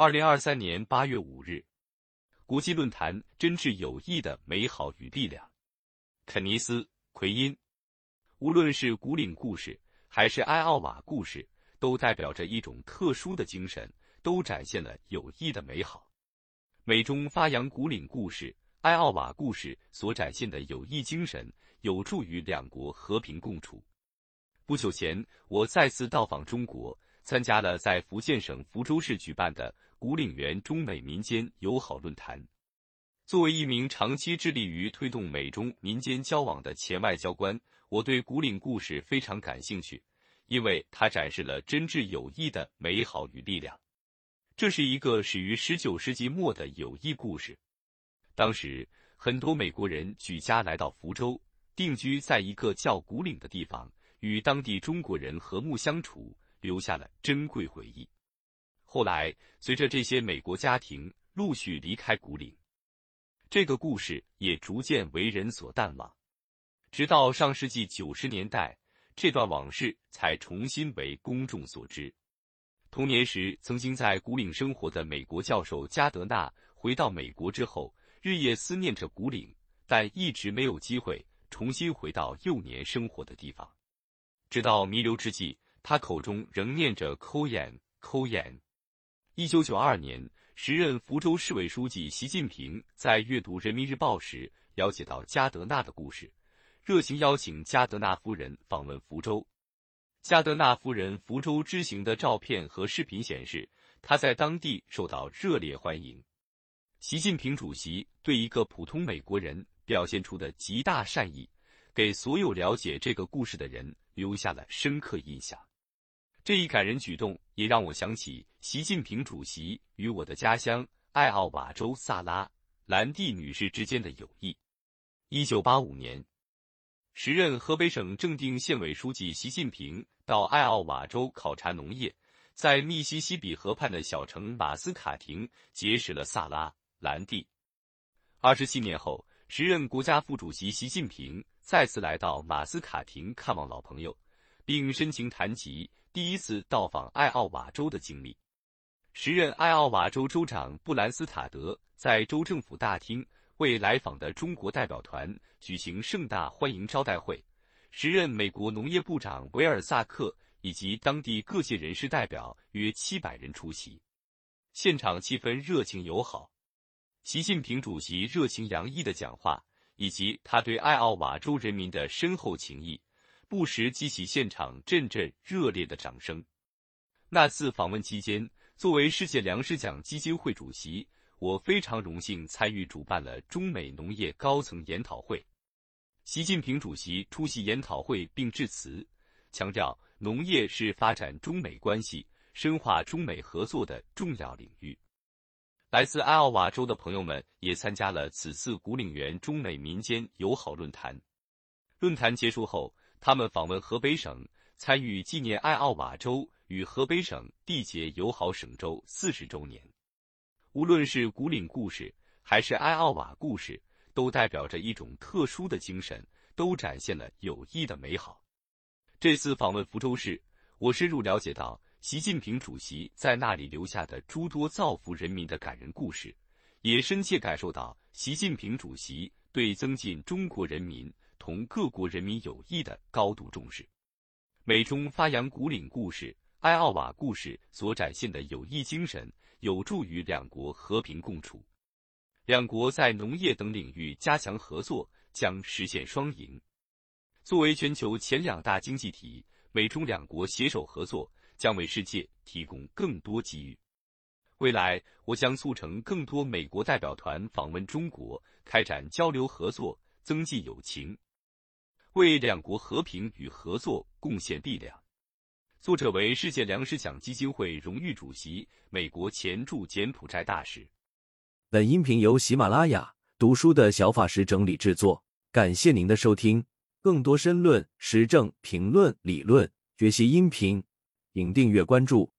二零二三年八月五日，国际论坛“真挚友谊的美好与力量”，肯尼斯·奎因。无论是古岭故事，还是埃奥瓦故事，都代表着一种特殊的精神，都展现了友谊的美好。美中发扬古岭故事、埃奥瓦故事所展现的友谊精神，有助于两国和平共处。不久前，我再次到访中国，参加了在福建省福州市举办的。古岭园中美民间友好论坛。作为一名长期致力于推动美中民间交往的前外交官，我对古岭故事非常感兴趣，因为它展示了真挚友谊的美好与力量。这是一个始于19世纪末的友谊故事。当时，很多美国人举家来到福州，定居在一个叫古岭的地方，与当地中国人和睦相处，留下了珍贵回忆。后来，随着这些美国家庭陆续离开古岭，这个故事也逐渐为人所淡忘。直到上世纪九十年代，这段往事才重新为公众所知。童年时曾经在古岭生活的美国教授加德纳回到美国之后，日夜思念着古岭，但一直没有机会重新回到幼年生活的地方。直到弥留之际，他口中仍念着“抠眼，抠眼”。一九九二年，时任福州市委书记习近平在阅读《人民日报》时，了解到加德纳的故事，热情邀请加德纳夫人访问福州。加德纳夫人福州之行的照片和视频显示，他在当地受到热烈欢迎。习近平主席对一个普通美国人表现出的极大善意，给所有了解这个故事的人留下了深刻印象。这一感人举动也让我想起习近平主席与我的家乡爱奥瓦州萨拉兰蒂女士之间的友谊。一九八五年，时任河北省正定县委书记习近平到爱奥瓦州考察农业，在密西西比河畔的小城马斯卡廷结识了萨拉兰蒂。二十七年后，时任国家副主席习近平再次来到马斯卡廷看望老朋友，并深情谈及。第一次到访艾奥瓦州的经历，时任艾奥瓦州州长布兰斯塔德在州政府大厅为来访的中国代表团举行盛大欢迎招待会，时任美国农业部长维尔萨克以及当地各界人士代表约七百人出席，现场气氛热情友好。习近平主席热情洋溢的讲话，以及他对艾奥瓦州人民的深厚情谊。不时激起现场阵阵热烈的掌声。那次访问期间，作为世界粮食奖基金会主席，我非常荣幸参与主办了中美农业高层研讨会。习近平主席出席研讨会并致辞，强调农业是发展中美关系、深化中美合作的重要领域。来自艾奥瓦州的朋友们也参加了此次古岭园中美民间友好论坛。论坛结束后。他们访问河北省，参与纪念爱奥瓦州与河北省缔结友好省州四十周年。无论是古岭故事，还是爱奥瓦故事，都代表着一种特殊的精神，都展现了友谊的美好。这次访问福州市，我深入了解到习近平主席在那里留下的诸多造福人民的感人故事，也深切感受到习近平主席对增进中国人民。同各国人民友谊的高度重视，美中发扬古岭故事、埃奥瓦故事所展现的友谊精神，有助于两国和平共处。两国在农业等领域加强合作，将实现双赢。作为全球前两大经济体，美中两国携手合作，将为世界提供更多机遇。未来，我将促成更多美国代表团访问中国，开展交流合作，增进友情。为两国和平与合作贡献力量。作者为世界粮食奖基金会荣誉主席、美国前驻柬埔寨大使。本音频由喜马拉雅读书的小法师整理制作，感谢您的收听。更多深论、时政评论、理论学习音频，请订阅关注。